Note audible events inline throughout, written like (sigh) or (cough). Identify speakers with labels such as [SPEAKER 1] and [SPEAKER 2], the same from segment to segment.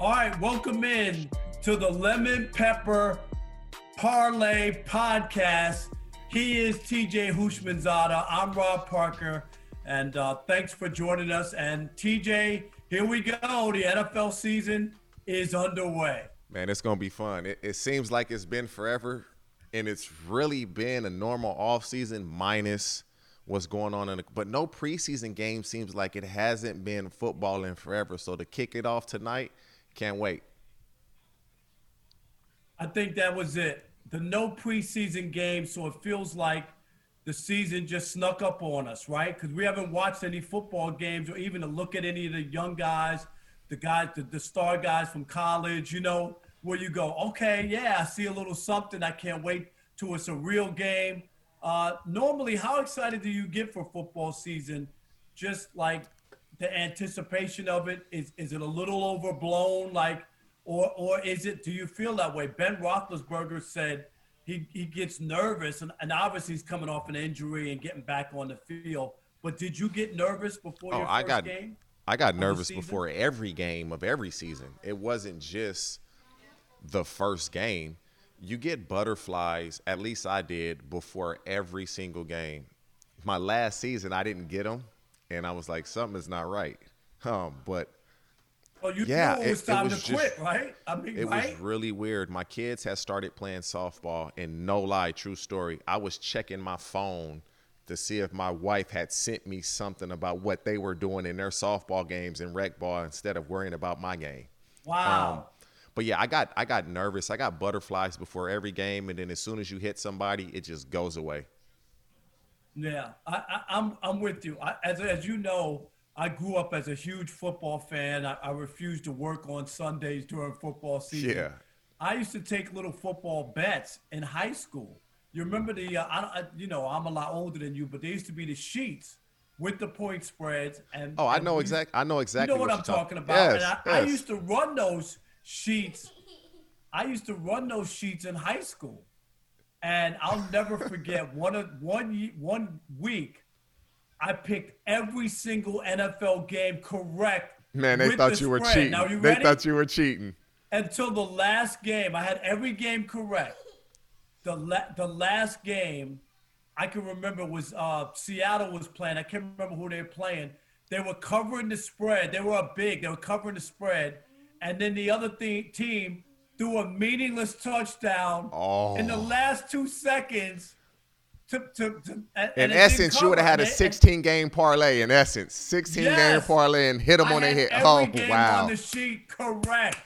[SPEAKER 1] All right, welcome in to the Lemon Pepper Parlay Podcast. He is TJ Houshmandzadeh. I'm Rob Parker, and uh, thanks for joining us. And TJ, here we go. The NFL season is underway.
[SPEAKER 2] Man, it's gonna be fun. It, it seems like it's been forever, and it's really been a normal off season minus what's going on in the, but no preseason game seems like it hasn't been football in forever. So to kick it off tonight, can't wait.
[SPEAKER 1] I think that was it. The no preseason game, so it feels like the season just snuck up on us, right? Because we haven't watched any football games or even to look at any of the young guys, the guys, the, the star guys from college, you know, where you go, okay, yeah, I see a little something. I can't wait till it's a real game. Uh, normally, how excited do you get for football season? Just like the anticipation of it is is it a little overblown? Like or or is it do you feel that way? Ben roethlisberger said he, he gets nervous and, and obviously he's coming off an injury and getting back on the field but did you get nervous before oh, your first
[SPEAKER 2] I got,
[SPEAKER 1] game
[SPEAKER 2] i got nervous before every game of every season. It wasn't just the first game. You get butterflies at least i did before every single game. My last season i didn't get them and I was like, something is not right. Um, but
[SPEAKER 1] well, you yeah, it was time it was to just, quit, right? I mean,
[SPEAKER 2] it
[SPEAKER 1] right?
[SPEAKER 2] was really weird. My kids had started playing softball, and no lie, true story. I was checking my phone to see if my wife had sent me something about what they were doing in their softball games and rec ball instead of worrying about my game.
[SPEAKER 1] Wow. Um,
[SPEAKER 2] but yeah, I got I got nervous. I got butterflies before every game, and then as soon as you hit somebody, it just goes away.
[SPEAKER 1] Yeah, I, am I'm, I'm with you. I, as as you know, I grew up as a huge football fan. I, I refused to work on Sundays during football season.
[SPEAKER 2] Yeah.
[SPEAKER 1] I used to take little football bets in high school. You remember the? Uh, I, you know, I'm a lot older than you, but there used to be the sheets with the point spreads and.
[SPEAKER 2] Oh, I know exactly. I know exactly.
[SPEAKER 1] You know what,
[SPEAKER 2] what
[SPEAKER 1] I'm talking
[SPEAKER 2] talk-
[SPEAKER 1] about.
[SPEAKER 2] Yes,
[SPEAKER 1] I,
[SPEAKER 2] yes.
[SPEAKER 1] I used to run those sheets. I used to run those sheets in high school. And I'll never forget one of one one week, I picked every single NFL game correct.
[SPEAKER 2] Man, they thought
[SPEAKER 1] the
[SPEAKER 2] you were cheating.
[SPEAKER 1] Now, you
[SPEAKER 2] they
[SPEAKER 1] ready?
[SPEAKER 2] thought you were cheating.
[SPEAKER 1] Until the last game, I had every game correct. The la- the last game, I can remember was uh, Seattle was playing. I can't remember who they were playing. They were covering the spread. They were up big. They were covering the spread, and then the other th- team threw a meaningless touchdown
[SPEAKER 2] oh.
[SPEAKER 1] in the last two seconds. To, to, to,
[SPEAKER 2] in essence, you would have had a 16 game parlay. In essence, 16
[SPEAKER 1] yes.
[SPEAKER 2] game parlay and hit them
[SPEAKER 1] I
[SPEAKER 2] on their head.
[SPEAKER 1] oh
[SPEAKER 2] wow!
[SPEAKER 1] On the sheet, correct.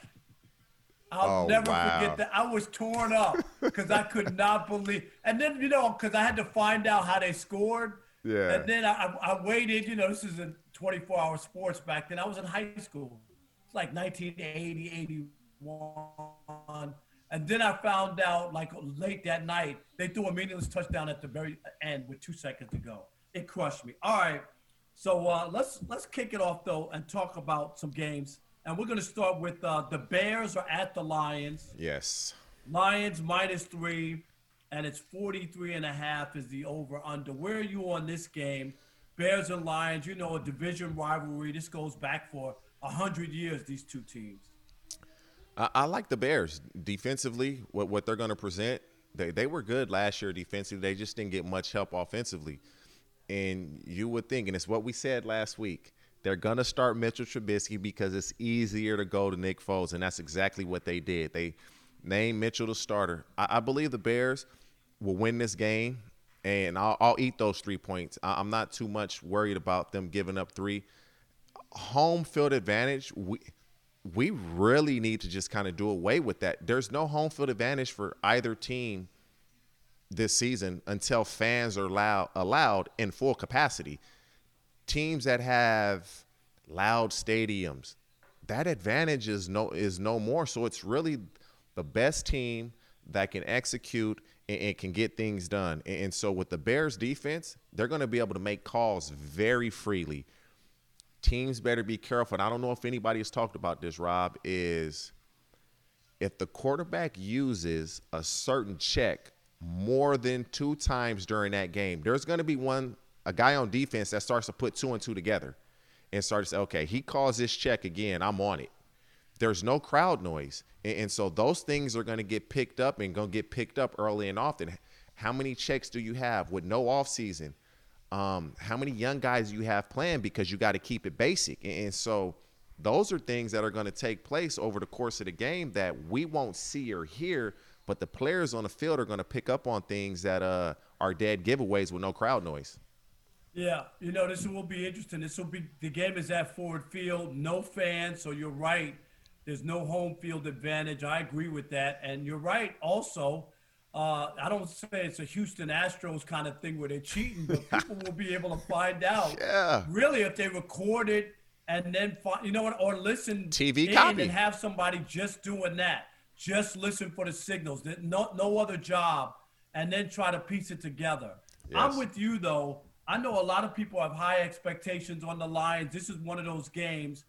[SPEAKER 1] I'll
[SPEAKER 2] oh,
[SPEAKER 1] never
[SPEAKER 2] wow.
[SPEAKER 1] forget that. I was torn up because I could (laughs) not believe. And then you know, because I had to find out how they scored.
[SPEAKER 2] Yeah.
[SPEAKER 1] And then I, I waited. You know, this is a 24 hour sports back then. I was in high school. It's like 1980, 81 one. And then I found out, like late that night, they threw a meaningless touchdown at the very end with two seconds to go. It crushed me. All right, so uh, let's let's kick it off though and talk about some games. And we're going to start with uh, the Bears are at the Lions.
[SPEAKER 2] Yes.
[SPEAKER 1] Lions minus three, and it's 43 and a half is the over under. Where are you on this game? Bears and Lions, you know, a division rivalry. This goes back for 100 years, these two teams.
[SPEAKER 2] I, I like the Bears defensively. What what they're going to present, they they were good last year defensively. They just didn't get much help offensively. And you would think, and it's what we said last week. They're going to start Mitchell Trubisky because it's easier to go to Nick Foles, and that's exactly what they did. They named Mitchell the starter. I, I believe the Bears will win this game, and I'll, I'll eat those three points. I, I'm not too much worried about them giving up three. Home field advantage. We we really need to just kind of do away with that. There's no home field advantage for either team this season until fans are allowed, allowed in full capacity. Teams that have loud stadiums, that advantage is no is no more. So it's really the best team that can execute and, and can get things done. And, and so with the Bears defense, they're going to be able to make calls very freely teams better be careful. And I don't know if anybody has talked about this, Rob, is if the quarterback uses a certain check more than two times during that game, there's going to be one, a guy on defense that starts to put two and two together and starts to say, okay, he calls this check again, I'm on it. there's no crowd noise. And, and so those things are going to get picked up and going to get picked up early and often. How many checks do you have with no off season? Um, how many young guys you have playing because you got to keep it basic. And, and so those are things that are going to take place over the course of the game that we won't see or hear, but the players on the field are going to pick up on things that uh, are dead giveaways with no crowd noise.
[SPEAKER 1] Yeah, you know, this will be interesting. This will be the game is at Ford Field, no fans, so you're right. There's no home field advantage. I agree with that. And you're right also. Uh, I don't say it's a Houston Astros kind of thing where they're cheating, but (laughs) people will be able to find out.
[SPEAKER 2] Yeah.
[SPEAKER 1] Really, if they record it and then find, you know what, or listen
[SPEAKER 2] TV copy.
[SPEAKER 1] and have somebody just doing that, just listen for the signals. No, no other job, and then try to piece it together.
[SPEAKER 2] Yes.
[SPEAKER 1] I'm with you though. I know a lot of people have high expectations on the Lions. This is one of those games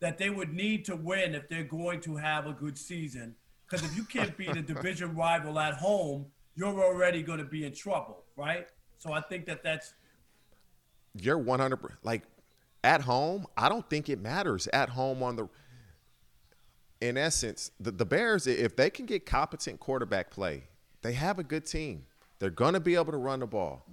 [SPEAKER 1] that they would need to win if they're going to have a good season. Because if you can't beat a division rival at home, you're already going to be in trouble, right? So I think that that's
[SPEAKER 2] You're 100 like at home. I don't think it matters at home on the. In essence, the, the Bears, if they can get competent quarterback play, they have a good team. They're going to be able to run the ball.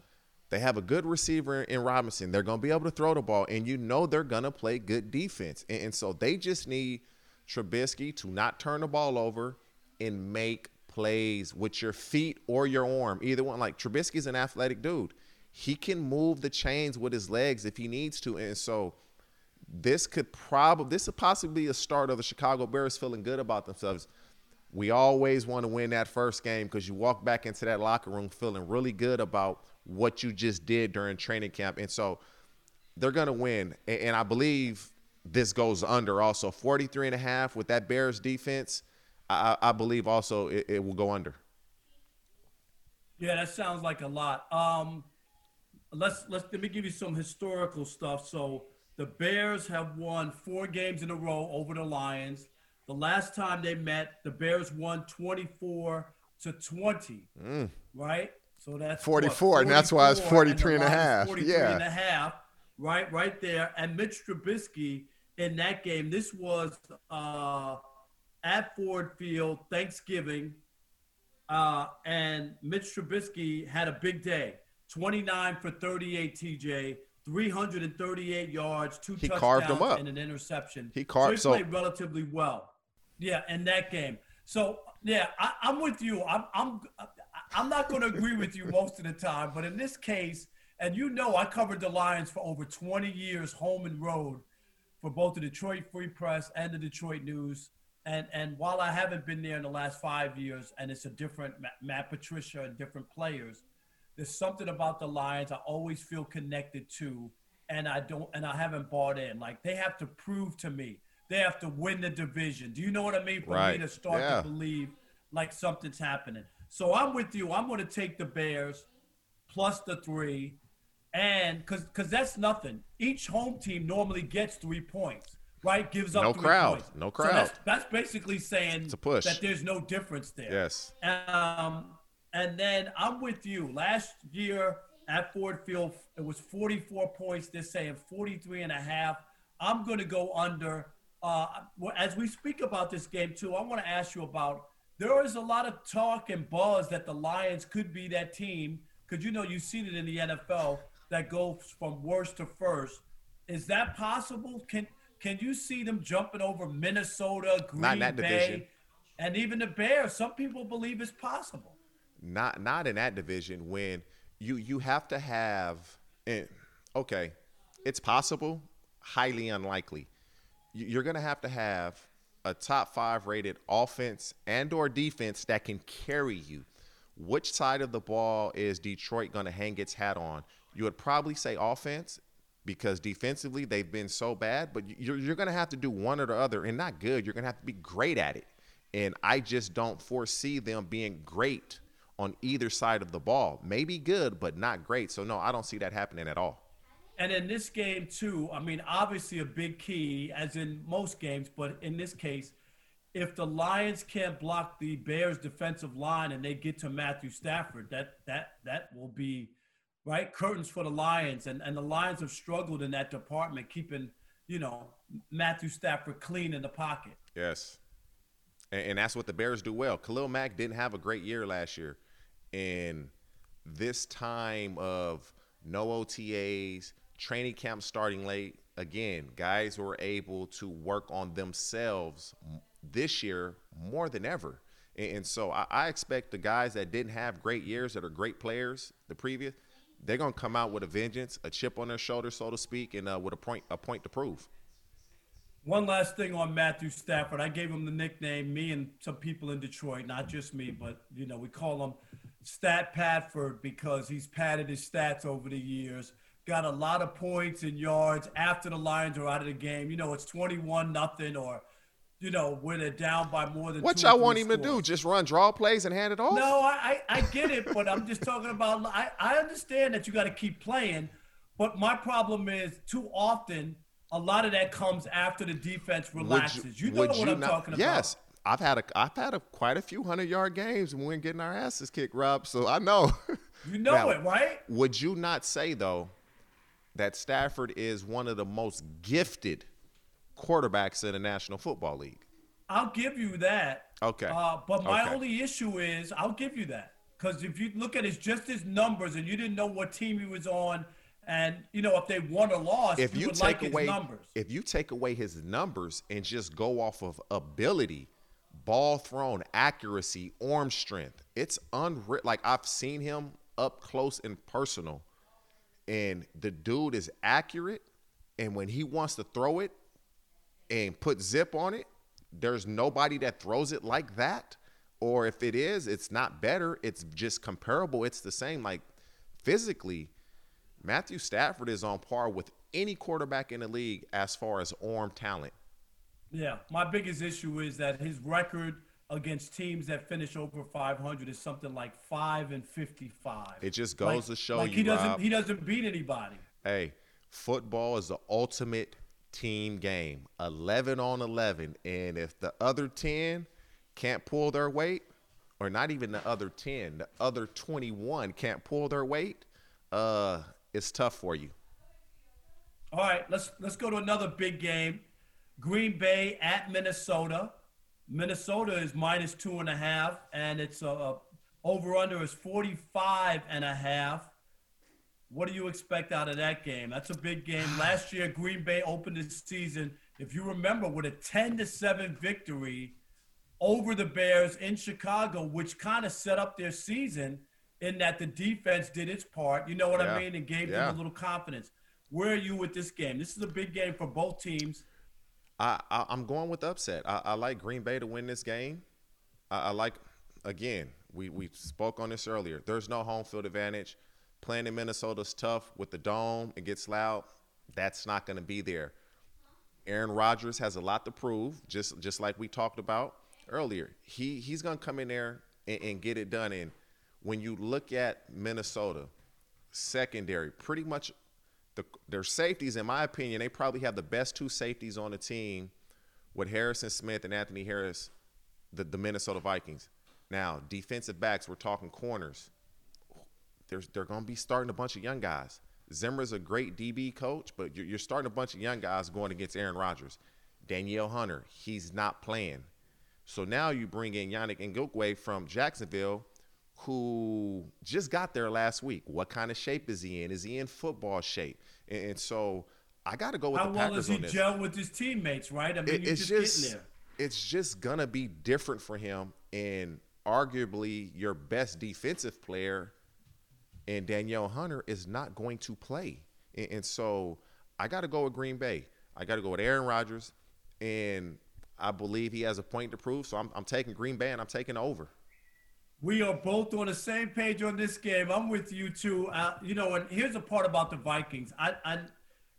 [SPEAKER 2] They have a good receiver in Robinson. They're going to be able to throw the ball, and you know they're going to play good defense. And, and, so they just need Trubisky to not turn the ball over and make plays with your feet or your arm. Either one. Like Trubisky's an athletic dude. He can move the chains with his legs if he needs to. And so this could probably this could possibly be a start of the Chicago Bears feeling good about themselves. We always want to win that first game because you walk back into that locker room feeling really good about what you just did during training camp. And so they're going to win. And I believe this goes under also 43 and a half with that Bears defense. I, I believe also it, it, will go under.
[SPEAKER 1] Yeah, that sounds like a lot. Um, let's let's let me give you some historical stuff. So the Bears have won four games in a row over the Lions. The last time they met, the Bears won 24 to 20. Mm. Right? So that's
[SPEAKER 3] 44, what, and that's why it's 43 and, and a half.
[SPEAKER 1] 43
[SPEAKER 3] yeah.
[SPEAKER 1] and a half, right, right there. And Mitch Trubisky in that game, this was uh, at Ford Field, Thanksgiving, uh, and Mitch Trubisky had a big day. 29 for 38, TJ, 338 yards, two
[SPEAKER 2] he
[SPEAKER 1] touchdowns,
[SPEAKER 2] carved him up.
[SPEAKER 1] and an interception.
[SPEAKER 2] He carved.
[SPEAKER 1] So he played so, relatively well. Yeah, in that game. So yeah, I, I'm with you. I'm I'm I'm not going to agree with you most of the time, but in this case, and you know, I covered the Lions for over 20 years, home and road, for both the Detroit Free Press and the Detroit News. And and while I haven't been there in the last five years, and it's a different Matt Patricia and different players, there's something about the Lions I always feel connected to, and I don't, and I haven't bought in. Like they have to prove to me, they have to win the division. Do you know what I mean? For
[SPEAKER 2] right.
[SPEAKER 1] me to start
[SPEAKER 2] yeah.
[SPEAKER 1] to believe like something's happening. So I'm with you. I'm going to take the Bears plus the three, and because because that's nothing. Each home team normally gets three points, right? Gives up
[SPEAKER 2] no crowd,
[SPEAKER 1] points.
[SPEAKER 2] no crowd.
[SPEAKER 1] So that's, that's basically saying
[SPEAKER 2] it's a push.
[SPEAKER 1] that there's no difference there.
[SPEAKER 2] Yes.
[SPEAKER 1] Um, and then I'm with you. Last year at Ford Field, it was 44 points. They're saying 43 and a half. I'm going to go under. Uh, as we speak about this game too, I want to ask you about there is a lot of talk and buzz that the Lions could be that team because you know you've seen it in the NFL that goes from worst to first. Is that possible? Can can you see them jumping over Minnesota, Green
[SPEAKER 2] not in that
[SPEAKER 1] Bay,
[SPEAKER 2] division.
[SPEAKER 1] and even the Bears? Some people believe it's possible.
[SPEAKER 2] Not not in that division when you you have to have okay, it's possible, highly unlikely. You're going to have to have a top five rated offense and or defense that can carry you. Which side of the ball is Detroit going to hang its hat on? You would probably say offense because defensively they've been so bad, but you're, you're going to have to do one or the other and not good. You're going to have to be great at it. And I just don't foresee them being great on either side of the ball. Maybe good, but not great. So, no, I don't see that happening at all.
[SPEAKER 1] And in this game, too, I mean, obviously a big key, as in most games, but in this case, if the Lions can't block the Bears' defensive line and they get to Matthew Stafford, that that that will be right curtains for the Lions. And and the Lions have struggled in that department, keeping you know Matthew Stafford clean in the pocket.
[SPEAKER 2] Yes. And, and that's what the Bears do well. Khalil Mack didn't have a great year last year. And this time of no OTAs, training camp starting late, again, guys were able to work on themselves this year more than ever. And, so I, expect the guys that didn't have great years, that are great players the previous, they're to come out with a vengeance, a chip on their shoulder, so to speak, and uh, with a point, a point to prove.
[SPEAKER 1] One last thing on Matthew Stafford. I gave him the nickname, me and some people in Detroit, not just me, but you know, we call him Stat Padford because he's padded his stats over the years. Got a lot of points and yards after the Lions are out of the game. You know, it's 21 nothing or you know, when they're down by more than
[SPEAKER 2] what y'all want him to do? Just run draw plays and hand it off?
[SPEAKER 1] No, I, I, I get it, but I'm just talking about. I, I understand that you got to keep playing, but my problem is too often a lot of that comes after the defense relaxes. You, you, know what you I'm not, talking
[SPEAKER 2] about. Yes. I've had a I've had a quite a few hundred yard games when we're getting our asses kicked, Rob. So I know. (laughs)
[SPEAKER 1] You know now, it, right?
[SPEAKER 2] Would you not say though that Stafford is one of the most gifted quarterbacks in the National Football League?
[SPEAKER 1] I'll give you that.
[SPEAKER 2] Okay.
[SPEAKER 1] Uh, but my okay. only issue is I'll give you that because if you look at his just his numbers and you didn't know what team he was on and you know, if they won or lost, if you, you take like away numbers.
[SPEAKER 2] If you take away his numbers and just go off of ability, ball thrown, accuracy, arm strength, it's unreal. Like I've seen him up close and personal, and the dude is accurate. And when he wants to throw it and put zip on it, there's nobody that throws it like that. Or if it is, it's not better. It's just comparable. It's the same. Like physically, Matthew Stafford is on par with any quarterback in the league as far as arm talent.
[SPEAKER 1] Yeah, my biggest issue is that his record against teams that finish over 500 is something like five and 55.
[SPEAKER 2] It just goes
[SPEAKER 1] like,
[SPEAKER 2] to show
[SPEAKER 1] like
[SPEAKER 2] you,
[SPEAKER 1] he doesn't
[SPEAKER 2] Rob,
[SPEAKER 1] he doesn't beat anybody.
[SPEAKER 2] Hey, football is the ultimate team game. 11 on 11, and if the other 10 can't pull their weight, or not even the other 10, the other 21 can't pull their weight, uh, it's tough for you.
[SPEAKER 1] All right, let's let's go to another big game. Green Bay at Minnesota. Minnesota is minus two and a half, and it's a, a over under is 45 and a half. What do you expect out of that game? That's a big game. Last year, Green Bay opened the season, if you remember, with a 10 to 7 victory over the Bears in Chicago, which kind of set up their season in that the defense did its part, you know what yeah. I mean, and gave yeah. them a little confidence. Where are you with this game? This is a big game for both teams.
[SPEAKER 2] I, I am going with upset. I, I, like Green Bay to win this game. I, I like again. We we spoke on this earlier. There's no home field advantage. Playing in Minnesota's tough with the dome. It gets loud. That's not going to be there. Aaron Rodgers has a lot to prove, just just like we talked about earlier. He he's going to come in there and, and get it done. And when you look at Minnesota secondary, pretty much the, their safeties, in my opinion, they probably have the best two safeties on the team with Harrison Smith and Anthony Harris, the, the Minnesota Vikings. Now, defensive backs, we're talking corners. They're, they're going to be starting a bunch of young guys. Zimmer's a great DB coach, but you're, you're starting a bunch of young guys going against Aaron Rodgers. Danielle Hunter, he's not playing. So now you bring in Yannick Ngakoue from Jacksonville – who just got there last week. What kind of shape is he in? Is he in football shape? And, and so I got to go with
[SPEAKER 1] How
[SPEAKER 2] the
[SPEAKER 1] well
[SPEAKER 2] Packers
[SPEAKER 1] does he gel with his teammates? Right? I mean, it, it's just, just
[SPEAKER 2] it's just gonna be different for him, and arguably your best defensive player, and Danielle Hunter is not going to play, and, and so I got to go with Green Bay. I got to go with Aaron Rodgers, and I believe he has a point to prove. So I'm, I'm taking Green Bay, and I'm taking over.
[SPEAKER 1] We are both on the same page on this game. I'm with you too. Uh, you know, and here's a part about the Vikings. I, I,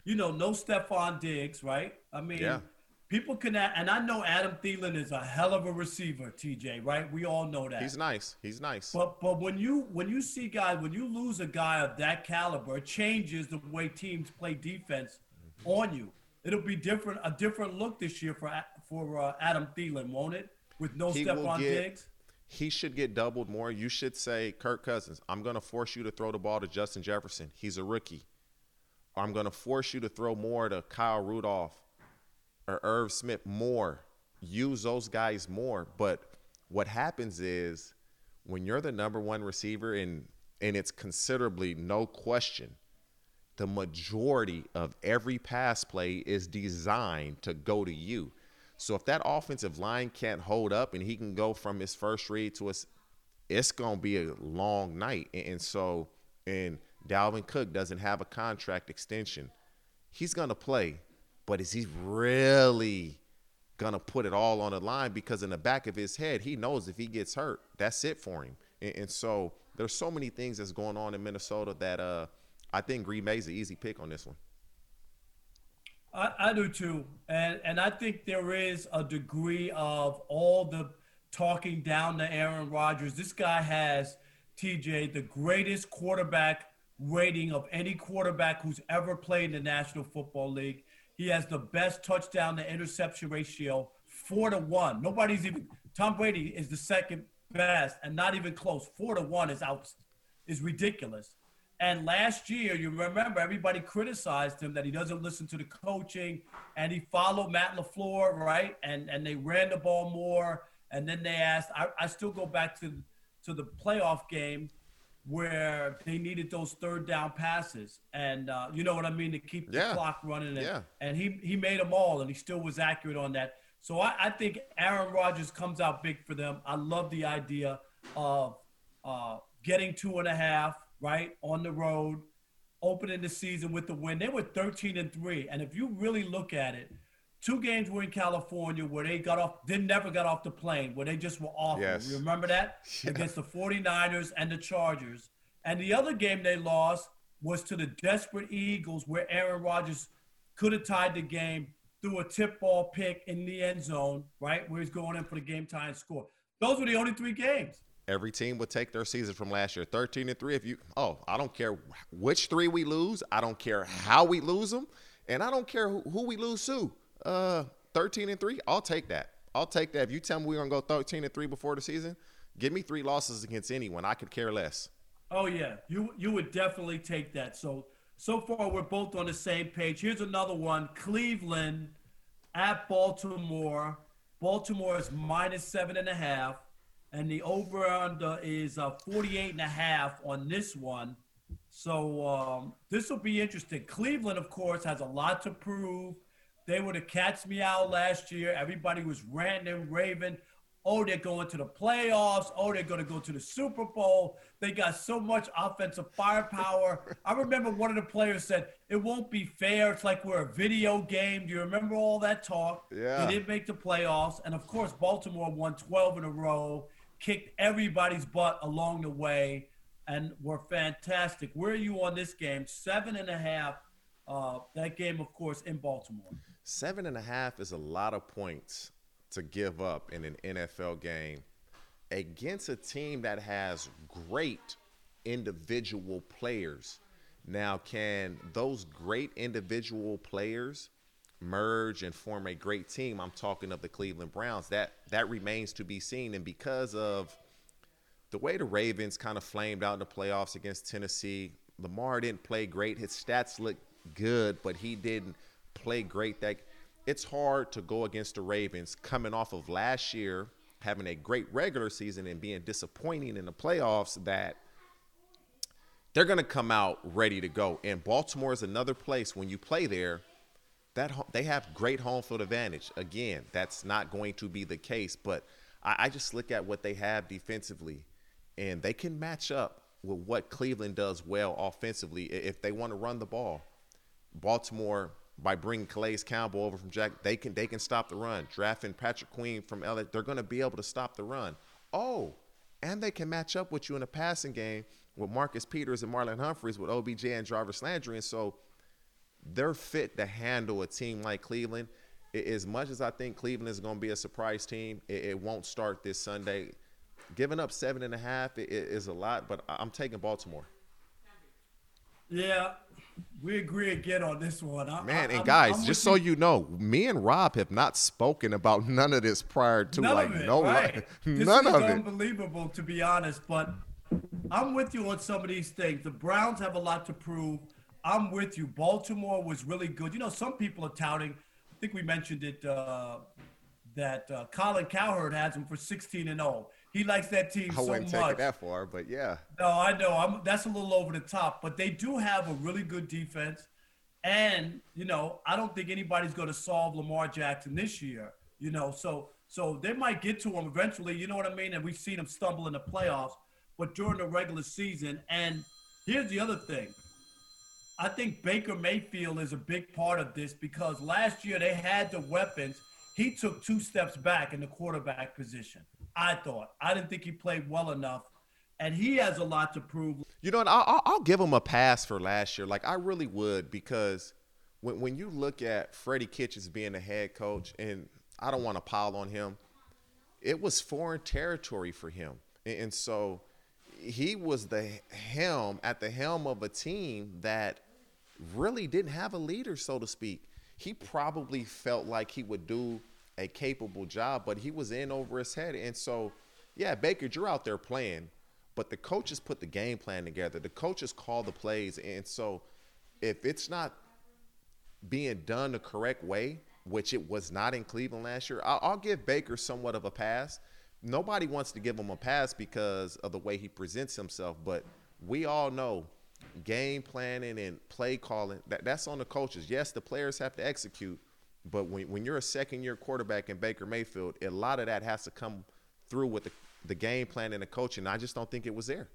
[SPEAKER 1] you know, no Stefon Diggs, right? I mean, yeah. People can, and I know Adam Thielen is a hell of a receiver, TJ, right? We all know that.
[SPEAKER 2] He's nice. He's nice.
[SPEAKER 1] But but when you when you see guys, when you lose a guy of that caliber, it changes the way teams play defense mm-hmm. on you. It'll be different, a different look this year for for uh, Adam Thielen, won't it? With no he Stefon Diggs
[SPEAKER 2] he should get doubled more. You should say, Kirk Cousins, I'm going to force you to throw the ball to Justin Jefferson. He's a rookie. I'm going to force you to throw more to Kyle Rudolph or Irv Smith more use those guys more. But what happens is when you're the number one receiver and and it's considerably no question the majority of every pass play is designed to go to you. So if that offensive line can't hold up and he can go from his first read to his, it's gonna be a long night. And so, and Dalvin Cook doesn't have a contract extension. He's gonna play, but is he really gonna put it all on the line? Because in the back of his head, he knows if he gets hurt, that's it for him. And, and so there's so many things that's going on in Minnesota that uh, I think Green Bay's an easy pick on this one.
[SPEAKER 1] I, I do too, and and I think there is a degree of all the talking down to Aaron Rodgers. This guy has TJ the greatest quarterback rating of any quarterback who's ever played in the National Football League. He has the best touchdown to interception ratio, four to one. Nobody's even Tom Brady is the second best and not even close. Four to one is out is ridiculous. And last year, you remember everybody criticized him that he doesn't listen to the coaching and he followed Matt LaFleur, right? And and they ran the ball more. And then they asked, I, I still go back to to the playoff game where they needed those third down passes. And uh, you know what I mean? To keep the yeah. clock running. And,
[SPEAKER 2] yeah.
[SPEAKER 1] and he he made them all and he still was accurate on that. So I, I think Aaron Rodgers comes out big for them. I love the idea of uh, getting two and a half right on the road, opening the season with the win. They were 13 and three, and if you really look at it, two games were in California where they got off, they never got off the plane, where they just were awful. Yes. You remember that (laughs) yeah. against the 49ers and the Chargers, and the other game they lost was to the desperate Eagles, where Aaron Rodgers could have tied the game through a tip ball pick in the end zone, right, where he's going in for the game time score. Those were the only three games
[SPEAKER 2] every team would take their season from last year 13 and 3 if you oh i don't care which three we lose i don't care how we lose them and i don't care who, who we lose to uh 13 and 3 i'll take that. I'll take that. If you tell me we're gonna go 13 and 3 before the season give me three losses against anyone. I could care less.
[SPEAKER 1] Oh yeah. You you would definitely take that. So so far we're both on the same page. Here's another one. Cleveland at baltimore. Baltimore is minus seven and a half and the over under is uh, 48 and a half on this one. So um, this will be interesting. Cleveland, of course, has a lot to prove. They were the catch me out last year. Everybody was ranting and raving. Oh, they're going to the playoffs. Oh, they're going to go to the Super Bowl. They got so much offensive firepower. I remember one of the players said, It won't be fair. It's like we're a video game. Do you remember all that talk?
[SPEAKER 2] Yeah.
[SPEAKER 1] They didn't make the playoffs. And of course, Baltimore won 12 in a row kicked everybody's butt along the way and were fantastic. Where are you on this game? Seven and a half. Uh, that game, of course, in Baltimore.
[SPEAKER 2] Seven and a half is a lot of points to give up in an NFL game against a team that has great individual players. Now, can those great individual players merge and form a great team. I'm talking of the Cleveland Browns. That that remains to be seen. And because of the way the Ravens kind of flamed out in the playoffs against Tennessee, Lamar didn't play great. His stats looked good, but he didn't play great. That it's hard to go against the Ravens coming off of last year having a great regular season and being disappointing in the playoffs that they're going to come out ready to go. And Baltimore is another place when you play there that they have great home field advantage. Again, that's not going to be the case, but I, I just look at what they have defensively, and they can match up with what Cleveland does well offensively if they want to run the ball. Baltimore by bringing Calais Campbell over from Jack, they can they can stop the run. Drafting Patrick Queen from LA, they're going to be able to stop the run. Oh, and they can match up with you in a passing game with Marcus Peters and Marlon Humphreys with OBJ and Jarvis Landry, and so they're fit to handle a team like Cleveland. As much as I think Cleveland is going to be a surprise team, it, won't start this Sunday. Giving up seven and a half is a lot, but I'm taking Baltimore.
[SPEAKER 1] Yeah, we agree again on this one.
[SPEAKER 2] I, Man, I, and guys, I'm just so you. you know, me and Rob have not spoken about (laughs) none of this prior to
[SPEAKER 1] none
[SPEAKER 2] like
[SPEAKER 1] it,
[SPEAKER 2] no
[SPEAKER 1] right. (laughs) none of it. Unbelievable, to be honest. But I'm with you on some of these things. The Browns have a lot to prove. I'm with you. Baltimore was really good. You know, some people are touting. I think we mentioned it. Uh, that uh, Colin Cowherd has them for 16 and 0. He likes that team
[SPEAKER 3] I
[SPEAKER 1] so
[SPEAKER 3] wouldn't
[SPEAKER 1] much.
[SPEAKER 3] take it that far, but yeah.
[SPEAKER 1] No, I know. I'm, that's a little over the top, but they do have a really good defense. And you know, I don't think anybody's going to solve Lamar Jackson this year. You know, so so they might get to him eventually. You know what I mean? And we've seen him stumble in the playoffs, but during the regular season. And here's the other thing. I think Baker Mayfield is a big part of this because last year they had the weapons. He took two steps back in the quarterback position. I thought. I didn't think he played well enough, and he has a lot to prove.
[SPEAKER 2] You know, I'll, I'll give him a pass for last year. Like I really would because when when you look at Freddie Kitchens being the head coach, and I don't want to pile on him, it was foreign territory for him, and, and so he was the helm at the helm of a team that really didn't have a leader, so to speak. He probably felt like he would do a capable job, but he was in over his head. And so, yeah, Baker, you're out there playing, but the coaches put the game plan together. The coaches call the plays. And so, if it's not being done the correct way, which it was not in Cleveland last year, I'll, I'll give Baker somewhat of a pass. Nobody wants to give him a pass because of the way he presents himself, but we all know game planning and play calling that, that's on the coaches. Yes, the players have to execute, but when, when you're a second year quarterback in Baker Mayfield, a lot of that has to come through with the, the game plan and the coaching. I just don't think it was there.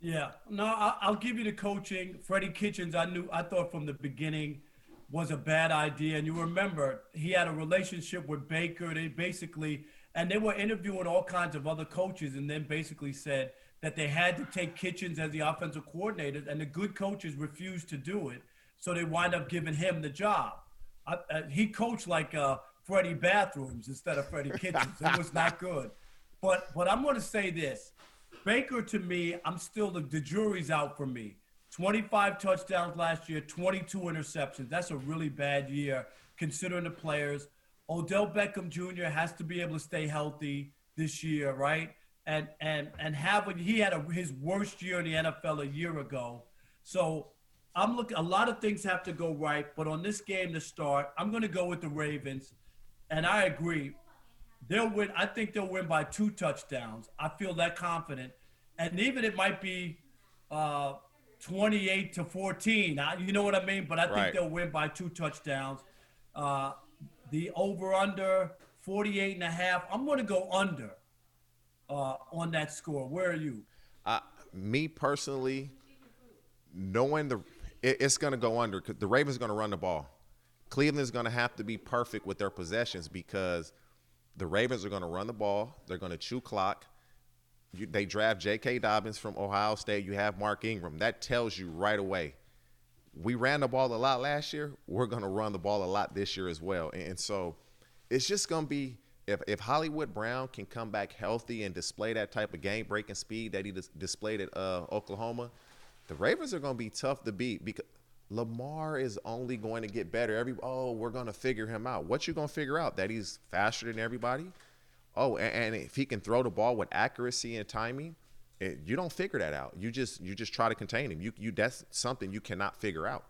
[SPEAKER 1] Yeah, no, I'll give you the coaching. Freddie Kitchens, I knew, I thought from the beginning was a bad idea. And you remember he had a relationship with Baker. They basically, and they were interviewing all kinds of other coaches, and then basically said that they had to take Kitchens as the offensive coordinator, and the good coaches refused to do it. So they wind up giving him the job. I, uh, he coached like uh, Freddie Bathrooms instead of Freddie Kitchens. it was not good. But but I'm going to say this: Baker to me, I'm still the, the jury's out for me. 25 touchdowns last year, 22 interceptions. That's a really bad year considering the players. Odell Beckham Jr. has to be able to stay healthy this year, right? And and and have when he had a, his worst year in the NFL a year ago. So I'm looking. A lot of things have to go right, but on this game to start, I'm going to go with the Ravens, and I agree. They'll win. I think they'll win by two touchdowns. I feel that confident, and even it might be uh, 28 to 14. I, you know what I mean? But I think
[SPEAKER 2] Right.
[SPEAKER 1] they'll win by two touchdowns. Uh, the over under 48 and a half. I'm going to go under uh, on that score. Where are you?
[SPEAKER 2] Me personally, knowing the it, it's going to go under the Ravens are going to run the ball. Cleveland's going to have to be perfect with their possessions because the Ravens are going to run the ball. They're going to chew clock. You, they draft J.K. Dobbins from Ohio State. You have Mark Ingram. That tells you right away. We ran the ball a lot last year. We're going to run the ball a lot this year as well. And, and so it's just going to be if, if Hollywood Brown can come back healthy and display that type of game breaking speed that he dis- displayed at uh, Oklahoma, the Ravens are going to be tough to beat because Lamar is only going to get better. Every oh, we're going to figure him out. What you going to figure out? That he's faster than everybody? Oh, and, and if he can throw the ball with accuracy and timing, it, you don't figure that out. You just you just try to contain him. You you that's something you cannot figure out.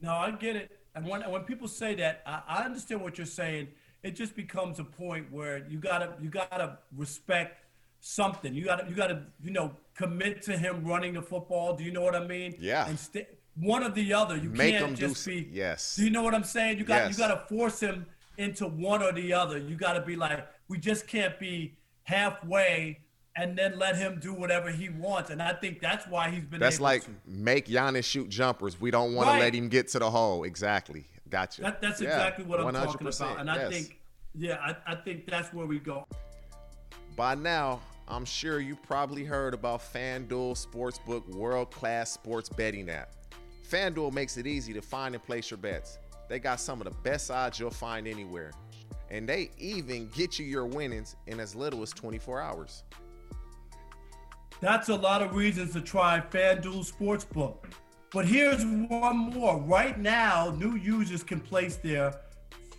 [SPEAKER 1] No, I get it. And when when people say that, I, I understand what you're saying. It just becomes a point where you gotta you gotta respect something. You gotta you gotta you know commit to him running the football. Do you know what I mean?
[SPEAKER 2] Yeah.
[SPEAKER 1] And st- one or the other. You
[SPEAKER 2] Make
[SPEAKER 1] can't
[SPEAKER 2] do
[SPEAKER 1] just
[SPEAKER 2] s-
[SPEAKER 1] be.
[SPEAKER 2] yes.
[SPEAKER 1] Do you know what I'm saying? You got
[SPEAKER 2] Yes.
[SPEAKER 1] you gotta force him into one or the other. You gotta be like, we just can't be halfway and then let him do whatever he wants. And I think that's why he's been.
[SPEAKER 2] That's like
[SPEAKER 1] to.
[SPEAKER 2] make Giannis shoot jumpers. We don't want to let him get to the hole. Exactly. Gotcha.
[SPEAKER 1] That, that's
[SPEAKER 2] Yeah,
[SPEAKER 1] exactly what I'm talking
[SPEAKER 2] 100%,
[SPEAKER 1] about. And I
[SPEAKER 2] yes.
[SPEAKER 1] think, yeah, I, I think that's where we go.
[SPEAKER 2] By now, I'm sure you probably heard about FanDuel Sportsbook world class sports betting app. FanDuel makes it easy to find and place your bets. They got some of the best odds you'll find anywhere. And they even get you your winnings in as little as 24 hours.
[SPEAKER 1] That's a lot of reasons to try FanDuel Sportsbook. But here's one more. Right now, new users can place their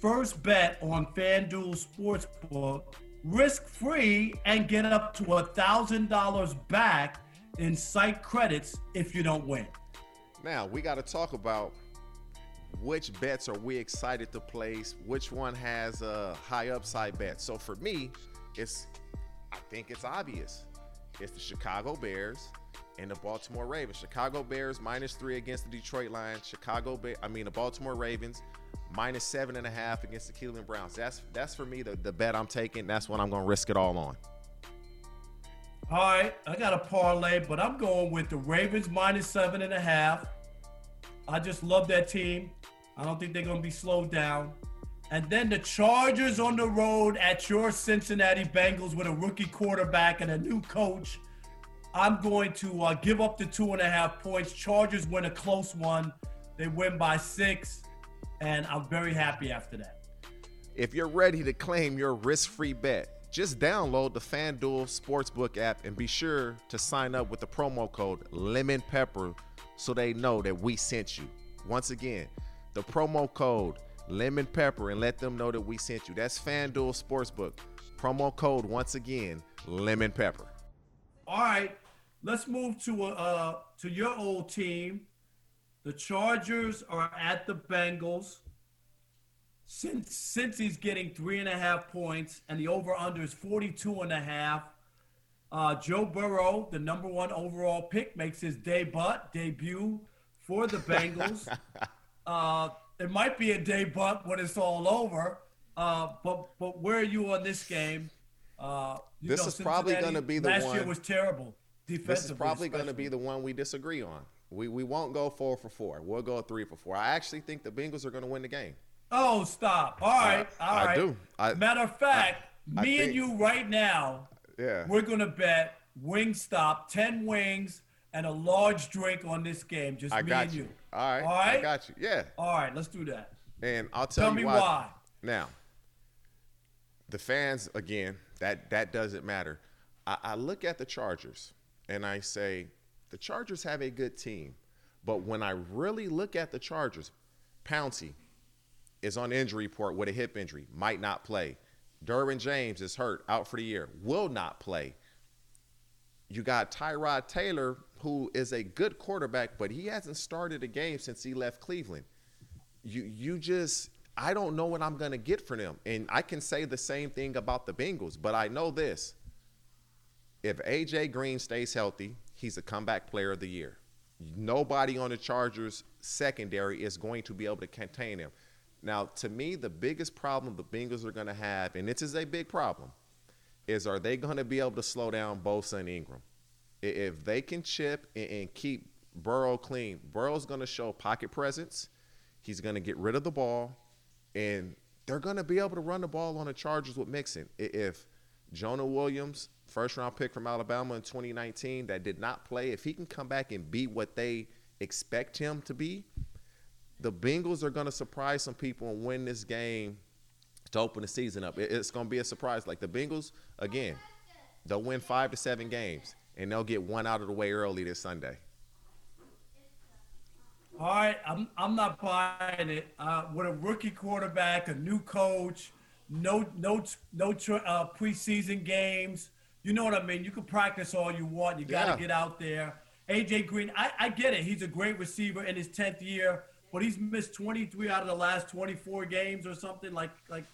[SPEAKER 1] first bet on FanDuel Sportsbook risk free and get up to a $1,000 back in site credits if you don't win.
[SPEAKER 2] Now, we got to talk about which bets are we excited to place? Which one has a high upside bet? So for me, it's I think it's obvious. It's the Chicago Bears and the Baltimore Ravens. Chicago Bears minus three against the Detroit Lions. Chicago, Bear, I mean the Baltimore Ravens minus seven and a half against the Cleveland Browns. That's that's for me the, the bet I'm taking. That's what I'm gonna risk it all on.
[SPEAKER 1] All right, I got a parlay, but I'm going with the Ravens minus seven and a half. I just love that team. I don't think they're going to be slowed down. And then the Chargers on the road at your Cincinnati Bengals with a rookie quarterback and a new coach. I'm going to uh, give up the two and a half points. Chargers win a close one. They win by six, and I'm very happy after that.
[SPEAKER 2] If you're ready to claim your risk free bet, just download the FanDuel Sportsbook app and be sure to sign up with the promo code Lemon Pepper so they know that we sent you. Once again, the promo code Lemon Pepper and let them know that we sent you. That's FanDuel Sportsbook. Promo code once again Lemon Pepper.
[SPEAKER 1] All right, let's move to a, uh, to your old team. The Chargers are at the Bengals. Since since he's getting three and a half points and the over under is 42 and a half uh, joe burrow the number one overall pick makes his debut debut for the bengals. (laughs) Uh, it might be a debut when it's all over uh, but but where are you on this game uh,
[SPEAKER 2] this know, is probably going to be the
[SPEAKER 1] last
[SPEAKER 2] one.
[SPEAKER 1] year was terrible
[SPEAKER 2] this is probably going to be the one we disagree on we, we won't go four for four we'll go three for four i actually think the bengals are going to win the game
[SPEAKER 1] Oh, stop. All right. All right.
[SPEAKER 2] I do. I,
[SPEAKER 1] Matter of fact, I, me think, and you right now,
[SPEAKER 2] yeah,
[SPEAKER 1] we're going to bet Wingstop, 10 wings, and a large drink on this game. Just
[SPEAKER 2] I
[SPEAKER 1] me and
[SPEAKER 2] you.
[SPEAKER 1] you.
[SPEAKER 2] All right. All right. I got you. Yeah.
[SPEAKER 1] All right. Let's do that.
[SPEAKER 2] And I'll tell,
[SPEAKER 1] tell
[SPEAKER 2] you
[SPEAKER 1] me
[SPEAKER 2] why.
[SPEAKER 1] why.
[SPEAKER 2] Now, the fans, again, that, that doesn't matter. I, I look at the Chargers and I say, the Chargers have a good team. But when I really look at the Chargers, Pouncey, is on injury report with a hip injury, might not play. Derwin James is hurt, out for the year, will not play. You got Tyrod Taylor, who is a good quarterback, but he hasn't started a game since he left Cleveland. You you just I don't know what I'm gonna get from them. And I can say the same thing about the Bengals, but I know this. If AJ Green stays healthy, he's a comeback player of the year. Nobody on the Chargers secondary is going to be able to contain him. Now, to me, the biggest problem the Bengals are going to have, and this is a big problem, is are they going to be able to slow down Bosa and Ingram? If they can chip and keep Burrow clean, Burrow's going to show pocket presence. He's going to get rid of the ball, and they're going to be able to run the ball on the Chargers with Mixon. If Jonah Williams, first round pick from Alabama in 2019, that did not play, if he can come back and be what they expect him to be, the Bengals are going to surprise some people and win this game to open the season up. It's going to be a surprise. Like the Bengals, again, they'll win five to seven games, and they'll get one out of the way early this Sunday.
[SPEAKER 1] All right, I'm I'm not buying it. Uh, with a rookie quarterback, a new coach, no no no uh, preseason games. You know what I mean? You can practice all you want. You got to yeah. get out there. AJ Green, I, I get it. He's a great receiver in his tenth year but he's missed 23 out of the last 24 games or something like like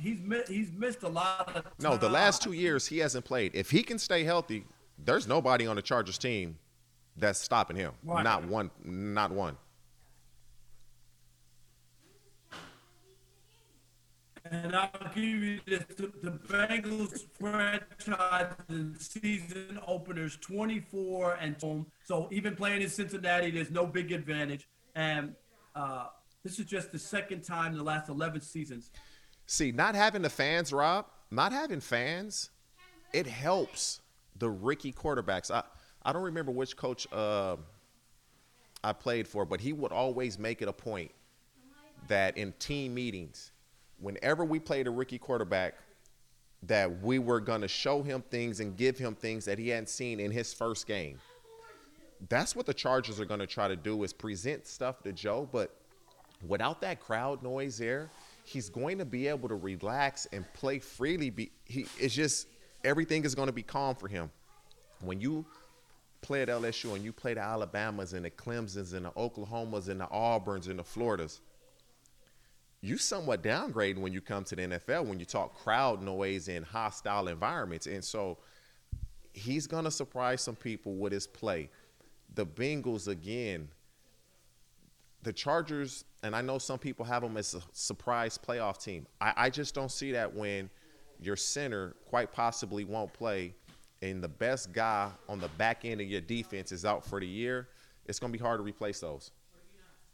[SPEAKER 1] he's he's missed a lot of time.
[SPEAKER 2] No, the last 2 years he hasn't played. If he can stay healthy, there's nobody on the Chargers team that's stopping him. Not one not one.
[SPEAKER 1] And I'll give you this: the, the Bengals franchise the season openers 24 and home. So even playing in Cincinnati, there's no big advantage. And uh, this is just the second time in the last 11 seasons.
[SPEAKER 2] See, not having the fans, Rob, not having fans, it helps the Ricky quarterbacks. I, I don't remember which coach uh, I played for, but he would always make it a point that in team meetings, whenever we played a rookie quarterback, that we were going to show him things and give him things that he hadn't seen in his first game that's what the Chargers are going to try to do is present stuff to Joe, but without that crowd noise there, he's going to be able to relax and play freely. Be he it's just everything is going to be calm for him. When you play at LSU and you play the Alabamas and the Clemsons and the Oklahomas and the Auburns and the Floridas, you somewhat downgrade when you come to the NFL when you talk crowd noise and hostile environments. And so he's gonna surprise some people with his play. The Bengals again, the Chargers, and I know some people have them as a surprise playoff team. I, I just don't see that when your center quite possibly won't play and the best guy on the back end of your defense is out for the year. It's gonna be hard to replace those.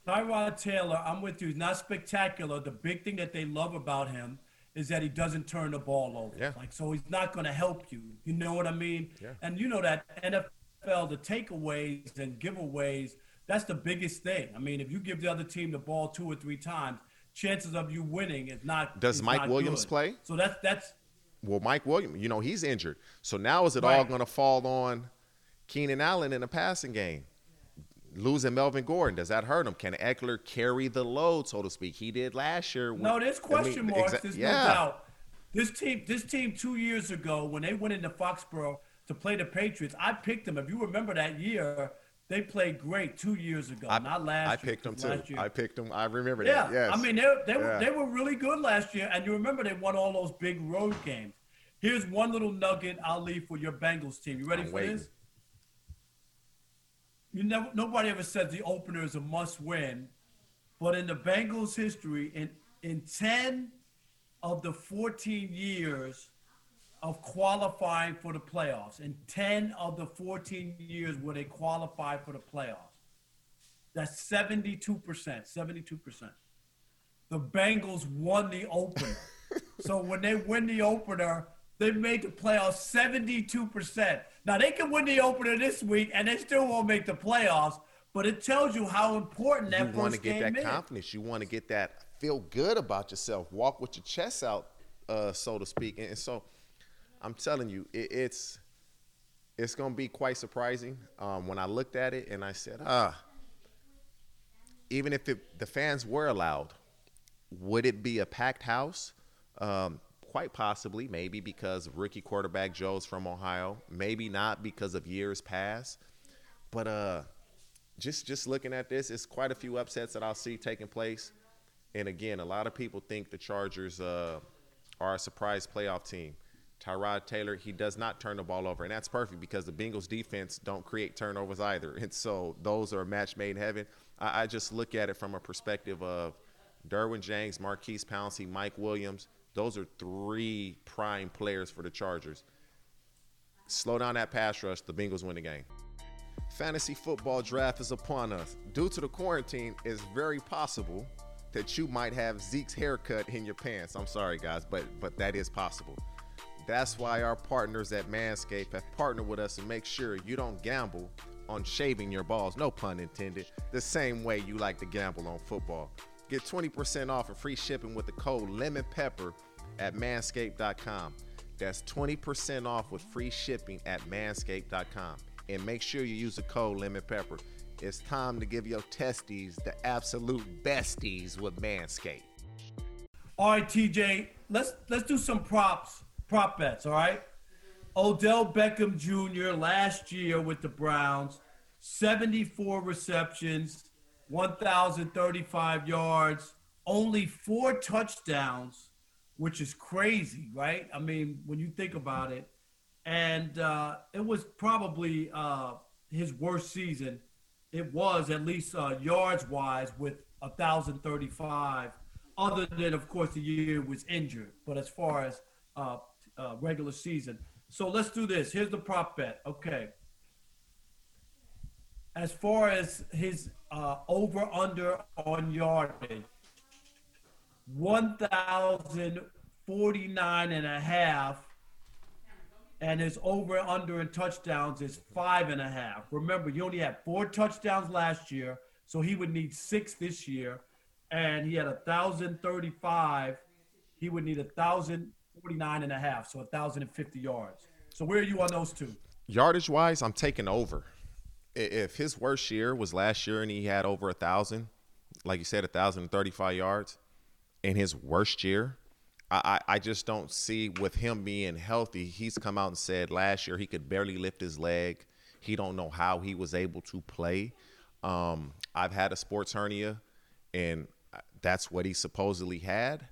[SPEAKER 1] Tyrod Taylor, I'm with you. He's not spectacular. The big thing that they love about him is that he doesn't turn the ball over.
[SPEAKER 2] Yeah.
[SPEAKER 1] Like so he's not going to help you. You know what I mean?
[SPEAKER 2] Yeah.
[SPEAKER 1] And you know that NFL the takeaways and giveaways, that's the biggest thing. I mean, if you give the other team the ball two or three times, chances of you winning is not
[SPEAKER 2] Does
[SPEAKER 1] is
[SPEAKER 2] Mike
[SPEAKER 1] not
[SPEAKER 2] Williams
[SPEAKER 1] good.
[SPEAKER 2] play?
[SPEAKER 1] So that's that's
[SPEAKER 2] Well, Mike Williams, you know, he's injured. So now is it all going to fall on Keenan Allen in the passing game? Losing Melvin Gordon, does that hurt him? Can Ekeler carry the load, so to speak? He did last year. with-
[SPEAKER 1] No, there's
[SPEAKER 2] I mean,
[SPEAKER 1] question marks.
[SPEAKER 2] exa-
[SPEAKER 1] there's
[SPEAKER 2] yeah.
[SPEAKER 1] no doubt. This team, this team, two years ago when they went into Foxborough to play the Patriots, I picked them. If you remember that year, they played great two years ago,
[SPEAKER 2] I,
[SPEAKER 1] not last
[SPEAKER 2] I
[SPEAKER 1] year.
[SPEAKER 2] picked him
[SPEAKER 1] 'cause
[SPEAKER 2] too.
[SPEAKER 1] year-
[SPEAKER 2] I picked him. I remember
[SPEAKER 1] yeah,
[SPEAKER 2] that. Yeah,
[SPEAKER 1] I mean they they were they were really good last year, and you remember they won all those big road games. Here's one little nugget I'll leave for your Bengals team. You ready
[SPEAKER 2] I'm
[SPEAKER 1] for
[SPEAKER 2] waiting.
[SPEAKER 1] this? You never nobody ever said the opener is a must win, but in the Bengals history, in in ten of the 14 years of qualifying for the playoffs, in 10 of the 14 years where they qualified for the playoffs, that's 72%. 72%. The Bengals won the opener. (laughs) so when they win the opener, they made the playoffs 72%. Now they can win the opener this week and they still won't make the playoffs, but it tells you how important that
[SPEAKER 2] you want to get that
[SPEAKER 1] is.
[SPEAKER 2] confidence. You want to get that feel good about yourself. Walk with your chest out, uh, so to speak. And so, I'm telling you, it, it's it's to be quite surprising. Um, when I looked at it and I said, ah, even if it, the fans were allowed, would it be a packed house? Um, quite possibly, maybe because rookie quarterback Joe's from Ohio. Maybe not because of years past. But uh, just just looking at this, it's quite a few upsets that I'll see taking place. And again, a lot of people think the Chargers uh, are a surprise playoff team. Tyrod Taylor, he does not turn the ball over, and that's perfect because the Bengals defense don't create turnovers either. (laughs) And so those are a match made in heaven. I, I just look at it from a perspective of Derwin James, Marquise Pouncey, Mike Williams. Those are three prime players for the Chargers. Slow down that pass rush, the Bengals win the game. Fantasy football draft is upon us. Due to the quarantine, it's very possible that you might have Zeke's haircut in your pants. I'm sorry, guys, but but that is possible. That's why our partners at Manscaped have partnered with us to make sure you don't gamble on shaving your balls, no pun intended, the same way you like to gamble on football. Get 20% off and free shipping with the code Lemon Pepper at manscaped.com. That's 20% off with free shipping at manscaped.com. And make sure you use the code Lemon Pepper. It's time to give your testes the absolute besties with Manscaped.
[SPEAKER 1] All right, TJ, let's let's do some props, prop bets. All right. Odell Beckham Jr. last year with the Browns, 74 receptions, 1,035 yards, only four touchdowns, which is crazy, right? I mean, when you think about it, and uh, it was probably uh, his worst season. It was at least uh, yards wise with 1,035, other than, of course, the year was injured. But as far as uh, regular season. So let's do this. Here's the prop bet. Okay. As far as his uh, over under on yardage, 1,049 and a half and his over under in touchdowns is five and a half. Remember, you only had four touchdowns last year, so he would need six this year, and he had a thousand thirty-five. He would need a thousand forty-nine and a half, so a thousand and fifty yards. So where are you on those two?
[SPEAKER 2] Yardage wise, I'm taking over. If his worst year was last year and he had over a thousand, like you said, a thousand and thirty-five yards, in his worst year, I, I I just don't see with him being healthy. He's come out and said last year he could barely lift his leg. He don't know how he was able to play. Um, I've had a sports hernia, and that's what he supposedly had.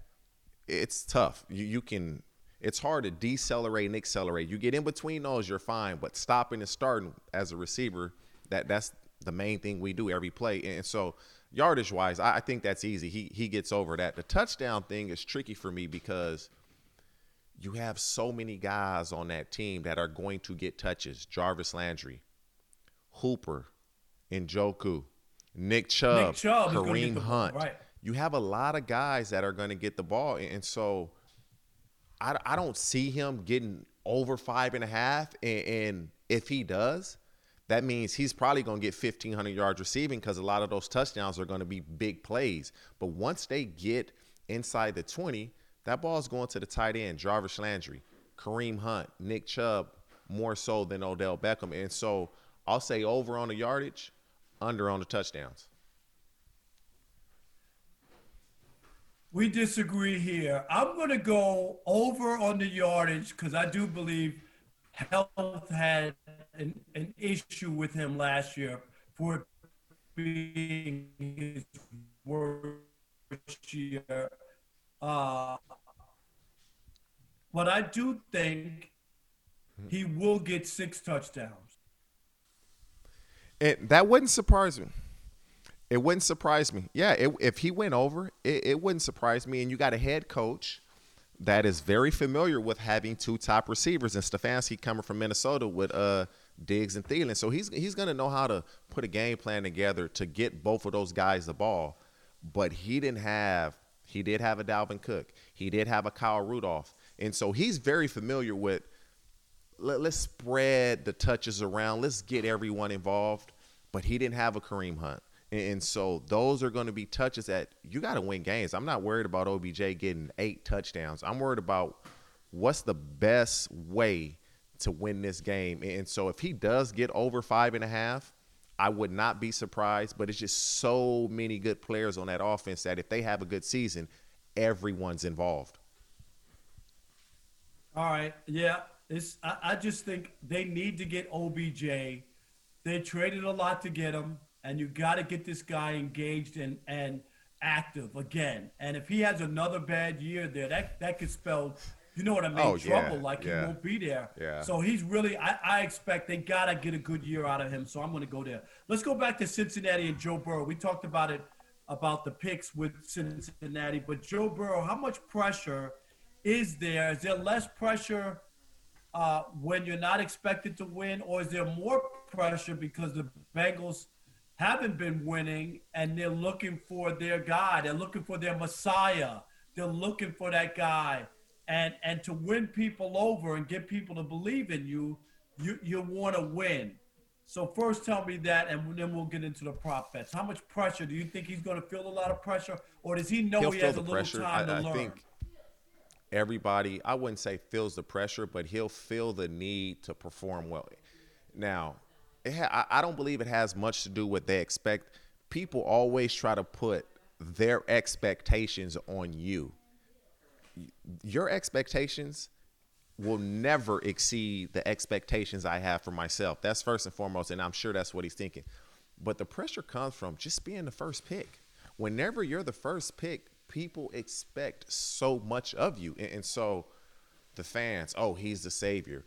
[SPEAKER 2] It's tough. You you can. It's hard to decelerate and accelerate. You get in between those, you're fine. But stopping and starting as a receiver, that that's the main thing we do every play. And so yardage wise, I, I think that's easy. He he gets over that. The touchdown thing is tricky for me because you have so many guys on that team that are going to get touches. Jarvis Landry, Hooper, Njoku, Nick Chubb, Nick Chubb Kareem Hunt. Right. You have a lot of guys that are going to get the ball. And so I, I don't see him getting over five and a half. And, and if he does, that means he's probably going to get 1,500 yards receiving because a lot of those touchdowns are going to be big plays. But once they get inside the 20, that ball is going to the tight end, Jarvis Landry, Kareem Hunt, Nick Chubb, more so than Odell Beckham. And so I'll say over on the yardage, under on the touchdowns.
[SPEAKER 1] We disagree here. I'm going to go over on the yardage because I do believe health had an, an issue with him last year for being his worst year uh, but I do think he will get six touchdowns.
[SPEAKER 2] And that wouldn't surprise me. It wouldn't surprise me. Yeah, it, if he went over, it, it wouldn't surprise me. And you got a head coach that is very familiar with having two top receivers, and Stefanski coming from Minnesota with uh, Diggs and Thielen. So he's he's gonna know how to put a game plan together to get both of those guys the ball. But he didn't have he did have a Dalvin Cook. He did have a Kyle Rudolph. And so he's very familiar with let, us spread the touches around. Let's get everyone involved. But he didn't have a Kareem Hunt. And so those are going to be touches that you got to win games. I'm not worried about OBJ getting eight touchdowns. I'm worried about what's the best way to win this game. And so if he does get over five and a half, I would not be surprised, but it's just so many good players on that offense that if they have a good season, everyone's involved.
[SPEAKER 1] All right. Yeah. It's I, I just think they need to get OBJ. They traded a lot to get him, and you got to get this guy engaged and and active again. And if he has another bad year there, that that could spell you know what I mean? Oh, Trouble, yeah, like yeah. he won't be there.
[SPEAKER 2] Yeah.
[SPEAKER 1] So he's really, I, I expect they got to get a good year out of him. So I'm going to go there. Let's go back to Cincinnati and Joe Burrow. We talked about it, about the picks with Cincinnati, but Joe Burrow, how much pressure is there? Is there less pressure uh, when you're not expected to win, or is there more pressure because the Bengals haven't been winning and they're looking for their guy? They're looking for their Messiah. They're looking for that guy and and to win people over and get people to believe in you, you you want to win. So first, tell me that, and then we'll get into the prop bets. How much pressure do you think he's going to feel? A lot of pressure, or does he know He'll he has a little pressure. time I, to I learn? Think
[SPEAKER 2] everybody, I wouldn't say feels the pressure, but he'll feel the need to perform well. Now, ha- I don't believe it has much to do with they expect. People always try to put their expectations on you your expectations will never exceed the expectations I have for myself. That's first and foremost, and I'm sure that's what he's thinking. But the pressure comes from just being the first pick. Whenever you're the first pick, people expect so much of you. And, and so the fans, oh, he's the savior.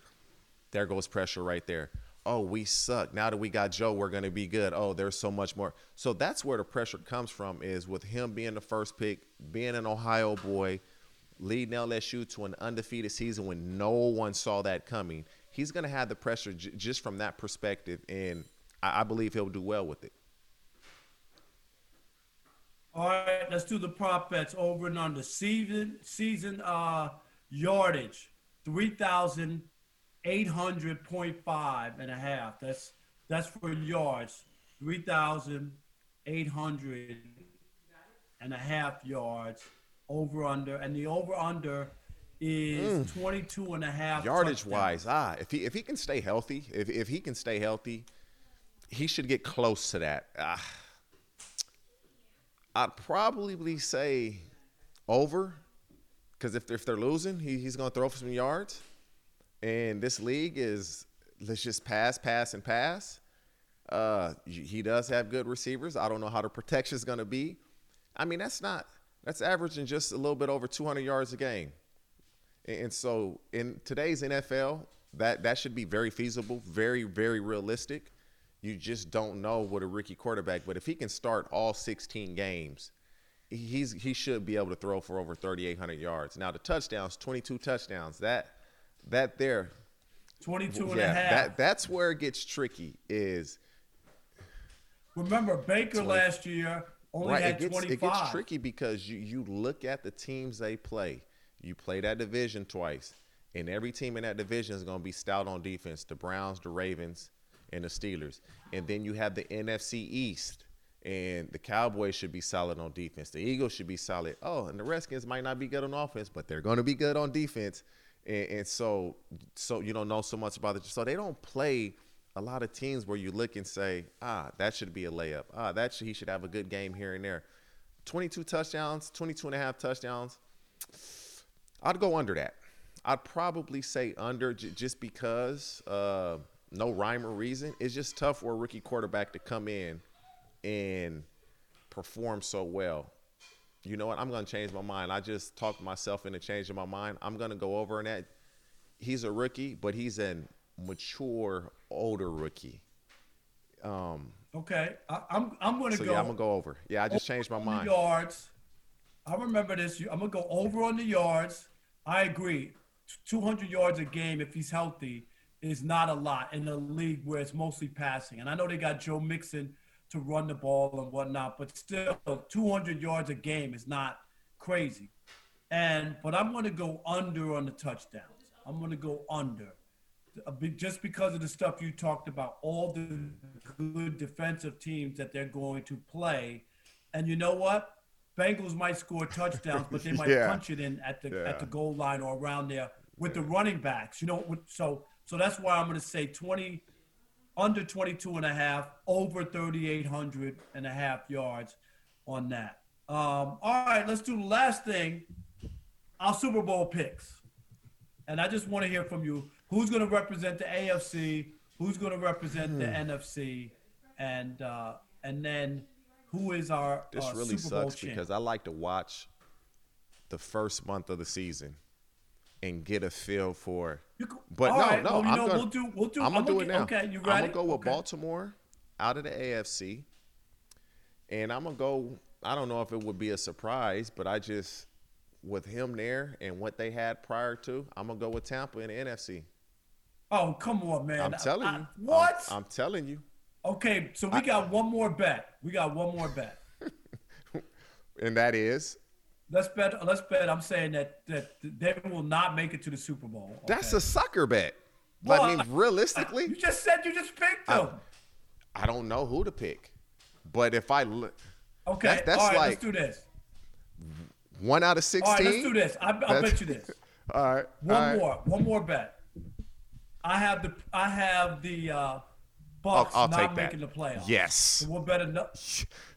[SPEAKER 2] There goes pressure right there. Oh, we suck. Now that we got Joe, we're going to be good. Oh, there's so much more. So that's where the pressure comes from is with him being the first pick, being an Ohio boy – leading LSU to an undefeated season when no one saw that coming. He's going to have the pressure j- just from that perspective, and I-, I believe he'll do well with it.
[SPEAKER 1] All right, let's do the prop bets over and under season season uh yardage three thousand eight hundred point five and a half. That's that's for yards three thousand eight hundred and a half yards over under, and the over under is mm. 22 and a half
[SPEAKER 2] yardage touchdowns. wise. Ah, if he if he can stay healthy, if if he can stay healthy, he should get close to that. Ah, I'd probably say over because if if they're losing, he, he's going to throw for some yards. And this league is let's just pass, pass, and pass. Uh, he does have good receivers. I don't know how the protection is going to be. I mean, that's not that's averaging just a little bit over 200 yards a game. And so in today's NFL, that that should be very feasible, very very realistic. You just don't know what a rookie quarterback, but if he can start all 16 games, he's he should be able to throw for over 3800 yards. Now the touchdowns, 22 touchdowns. That that there
[SPEAKER 1] 22
[SPEAKER 2] and yeah, a half. That that's where it gets tricky is
[SPEAKER 1] Remember Baker 20, last year only right, had
[SPEAKER 2] it gets,
[SPEAKER 1] 25.
[SPEAKER 2] It gets tricky because you you look at the teams they play. You play that division twice, and every team in that division is going to be stout on defense. The Browns, the Ravens, and the Steelers. And then you have the NFC East, and the Cowboys should be solid on defense. The Eagles should be solid. Oh, and the Redskins might not be good on offense, but they're going to be good on defense. And, and so, so you don't know so much about it. So they don't play a lot of teams where you look and say, ah, that should be a layup. Ah, that should, he should have a good game here and there. 22 touchdowns, 22 and a half touchdowns. I'd go under that. I'd probably say under j- just because uh, no rhyme or reason. It's just tough for a rookie quarterback to come in and perform so well. You know what? I'm going to change my mind. I just talked myself into changing my mind. I'm going to go over on that. He's a rookie, but he's a mature, older rookie. Um,
[SPEAKER 1] okay, I, am I'm, I'm going to
[SPEAKER 2] so
[SPEAKER 1] go.
[SPEAKER 2] Yeah, I'm gonna go over. Yeah, I just changed my mind.
[SPEAKER 1] Yards. I remember this. I'm gonna go over on the yards. I agree. 200 yards a game if he's healthy is not a lot in a league where it's mostly passing. And I know they got Joe Mixon to run the ball and whatnot, but still, 200 yards a game is not crazy. And but I'm going to go under on the touchdowns. I'm going to go under uh, just because of the stuff you talked about, all the good defensive teams that they're going to play. And you know what? Bengals might score touchdowns, but they (laughs) might yeah. punch it in at the yeah. at the goal line or around there with the running backs. You know, so so that's why I'm going to say 20 under 22 and a half, over 3,800 and a half yards on that. Um, all right, let's do the last thing. Our Super Bowl picks. And I just want to hear from you who's going to represent the AFC, who's going to represent hmm. the NFC, and uh, and then who is our
[SPEAKER 2] this
[SPEAKER 1] uh,
[SPEAKER 2] really
[SPEAKER 1] Super
[SPEAKER 2] sucks because I like to watch the first month of the season and get a feel for. but no,
[SPEAKER 1] right.
[SPEAKER 2] no,
[SPEAKER 1] well,
[SPEAKER 2] I'm
[SPEAKER 1] know,
[SPEAKER 2] gonna,
[SPEAKER 1] we'll do, we'll do,
[SPEAKER 2] I'm gonna
[SPEAKER 1] I'm
[SPEAKER 2] do it now.
[SPEAKER 1] Okay, you ready?
[SPEAKER 2] I'm gonna go with
[SPEAKER 1] okay.
[SPEAKER 2] Baltimore out of the AFC, and I'm gonna go. I don't know if it would be a surprise, but I just with him there and what they had prior to, I'm gonna go with Tampa in the NFC.
[SPEAKER 1] Oh, come on, man.
[SPEAKER 2] I'm telling
[SPEAKER 1] I,
[SPEAKER 2] you.
[SPEAKER 1] What?
[SPEAKER 2] I'm, I'm, telling you.
[SPEAKER 1] Okay, so we I, got one more bet. We got one more bet. (laughs)
[SPEAKER 2] and that is?
[SPEAKER 1] Let's bet. Let's bet. I'm saying that that they will not make it to the Super Bowl. Okay?
[SPEAKER 2] That's a sucker bet. Well, I mean, realistically,
[SPEAKER 1] you just said you just picked them.
[SPEAKER 2] I, I don't know who to pick, but if I look,
[SPEAKER 1] okay, that's, that's all right, like let's do this.
[SPEAKER 2] One out of sixteen. All
[SPEAKER 1] right, let's do this. I, will bet you this. (laughs)
[SPEAKER 2] all right.
[SPEAKER 1] One
[SPEAKER 2] all right.
[SPEAKER 1] more. One more bet. I have the I have the uh, Bucs I'll, I'll not making the playoffs.
[SPEAKER 2] Yes.
[SPEAKER 1] So we'll bet another,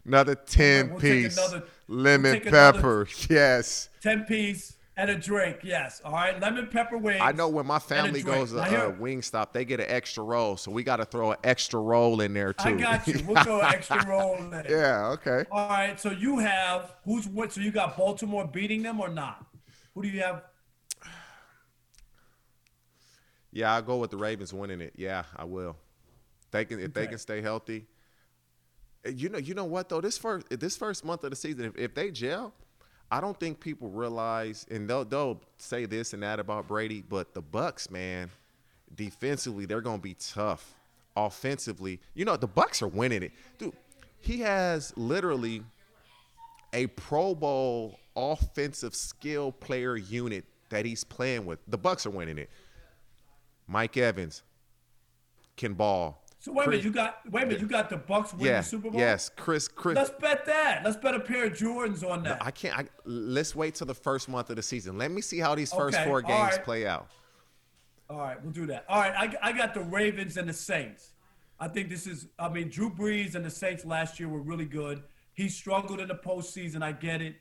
[SPEAKER 2] another 10 we'll piece another, lemon we'll pepper. (laughs) yes.
[SPEAKER 1] 10 piece and a drink. Yes. All right. Lemon pepper wings.
[SPEAKER 2] I know when my family goes to uh, Wingstop, they get an extra roll. So we got to throw an extra roll in there too. I
[SPEAKER 1] got you. We'll throw an extra roll in there. (laughs)
[SPEAKER 2] Yeah. Okay.
[SPEAKER 1] All right. So you have who's what? So you got Baltimore beating them or not? Who do you have?
[SPEAKER 2] Yeah, I'll go with the Ravens winning it. Yeah, I will. They can if okay. they can stay healthy. You know, you know what though? This first this first month of the season, if, if they gel, I don't think people realize, and they'll they'll say this and that about Brady, but the Bucs, man, defensively they're gonna be tough. Offensively, you know, the Bucs are winning it, dude. He has literally a Pro Bowl offensive skill player unit that he's playing with. The Bucs are winning it. Mike Evans can ball.
[SPEAKER 1] So wait a minute, you got wait a minute, you got the Bucs winning
[SPEAKER 2] yeah,
[SPEAKER 1] the Super Bowl.
[SPEAKER 2] Yes, Chris. Chris.
[SPEAKER 1] Let's bet that. Let's bet a pair of Jordans on that.
[SPEAKER 2] No, I can't. I, let's wait till the first month of the season. Let me see how these first okay, four games right. play out.
[SPEAKER 1] All right, we'll do that. All right, I, I got the Ravens and the Saints. I think this is. I mean, Drew Brees and the Saints last year were really good. He struggled in the postseason. I get it,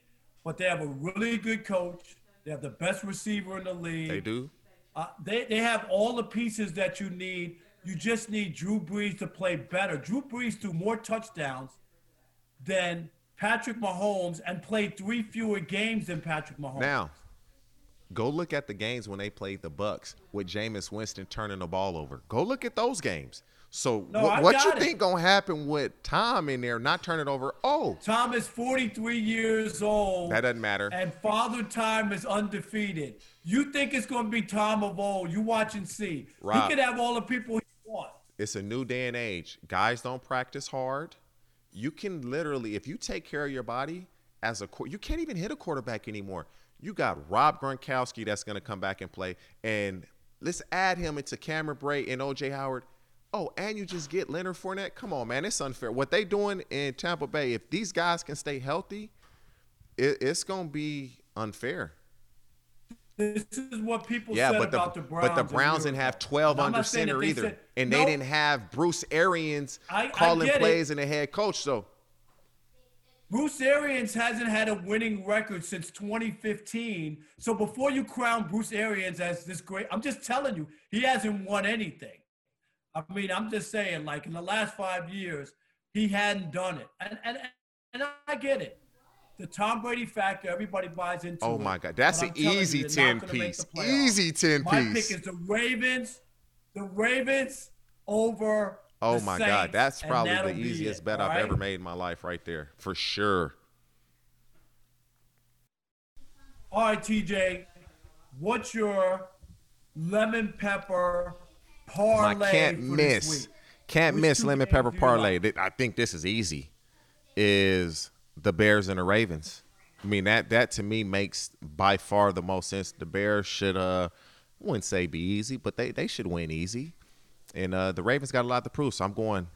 [SPEAKER 1] but they have a really good coach. They have the best receiver in the league.
[SPEAKER 2] They do.
[SPEAKER 1] Uh, they, they have all the pieces that you need You just need Drew Brees to play better. Drew Brees threw more touchdowns than Patrick Mahomes and played three fewer games than Patrick Mahomes.
[SPEAKER 2] Now, go look at the games when they played the Bucs with Jameis Winston turning the ball over. Go look at those games. So
[SPEAKER 1] No,
[SPEAKER 2] wh- what you
[SPEAKER 1] it.
[SPEAKER 2] think gonna happen with Tom in there not turning over? Oh,
[SPEAKER 1] Tom is 43 years old.
[SPEAKER 2] that doesn't matter.
[SPEAKER 1] And Father Time is undefeated. You think it's going to be Tom of old? You watch and see.
[SPEAKER 2] Rob.
[SPEAKER 1] He could have all the people.
[SPEAKER 2] It's a new day and age. Guys don't practice hard. You can literally, if you take care of your body as a, you can't even hit a quarterback anymore. You got Rob Gronkowski that's going to come back and play, and let's add him into Cameron Brate and OJ Howard. Oh, and you just get Leonard Fournette. Come on, man, it's unfair. What they doing in Tampa Bay? If these guys can stay healthy, it, it's going to be unfair.
[SPEAKER 1] This is what people
[SPEAKER 2] Yeah,
[SPEAKER 1] said
[SPEAKER 2] but the
[SPEAKER 1] about the Browns.
[SPEAKER 2] but the Browns didn't have 12 under
[SPEAKER 1] not saying that
[SPEAKER 2] center either,
[SPEAKER 1] said-
[SPEAKER 2] and
[SPEAKER 1] No,
[SPEAKER 2] they didn't have Bruce Arians
[SPEAKER 1] I- I
[SPEAKER 2] calling
[SPEAKER 1] it.
[SPEAKER 2] plays and the head coach. So
[SPEAKER 1] Bruce Arians hasn't had a winning record since 2015. So before you crown Bruce Arians as this great, I'm just telling you, he hasn't won anything. I mean, I'm just saying, like in the last five years, he hadn't done it. And and and I get it. The Tom Brady factor, everybody buys into
[SPEAKER 2] Oh my God, that's an
[SPEAKER 1] you,
[SPEAKER 2] easy 10
[SPEAKER 1] not gonna make
[SPEAKER 2] piece.
[SPEAKER 3] Easy 10
[SPEAKER 1] My
[SPEAKER 3] piece.
[SPEAKER 1] pick is the Ravens. The Ravens over.
[SPEAKER 2] Oh my God, that's probably the easiest
[SPEAKER 1] it,
[SPEAKER 2] bet I've
[SPEAKER 1] right?
[SPEAKER 2] ever made in my life, right there, for sure.
[SPEAKER 1] All right, TJ, what's your lemon pepper parlay?
[SPEAKER 2] I can't miss, can't
[SPEAKER 1] Which
[SPEAKER 2] miss lemon pepper parlay.
[SPEAKER 1] like?
[SPEAKER 2] I think this is easy. Is the Bears and the Ravens? I mean that that to me makes by far the most sense. The Bears should uh, I wouldn't say be easy, but they they should win easy. And uh, the Ravens got a lot to prove, so I'm going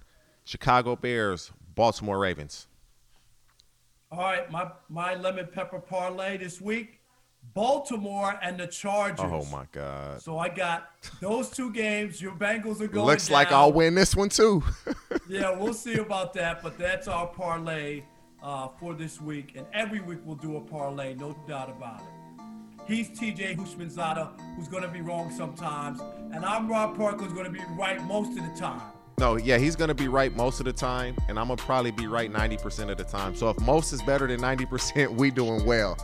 [SPEAKER 2] Chicago Bears, Baltimore Ravens.
[SPEAKER 1] All right, my my lemon pepper parlay this week: Baltimore and the Chargers.
[SPEAKER 2] Oh my God!
[SPEAKER 1] So I got those two games. Your Bengals are going.
[SPEAKER 3] Looks like. I'll win this one too. (laughs)
[SPEAKER 1] Yeah, we'll see about that. But that's our parlay uh, for this week. And every week we'll do a parlay, no doubt about it. He's TJ Houshmandzadeh, who's going to be wrong sometimes. And I'm Rob Parker, who's going to be right most of the time.
[SPEAKER 2] No, yeah, he's gonna be right most of the time, and I'm gonna probably be right 90% of the time. So if most is better than 90%, (laughs)
[SPEAKER 3] we doing well.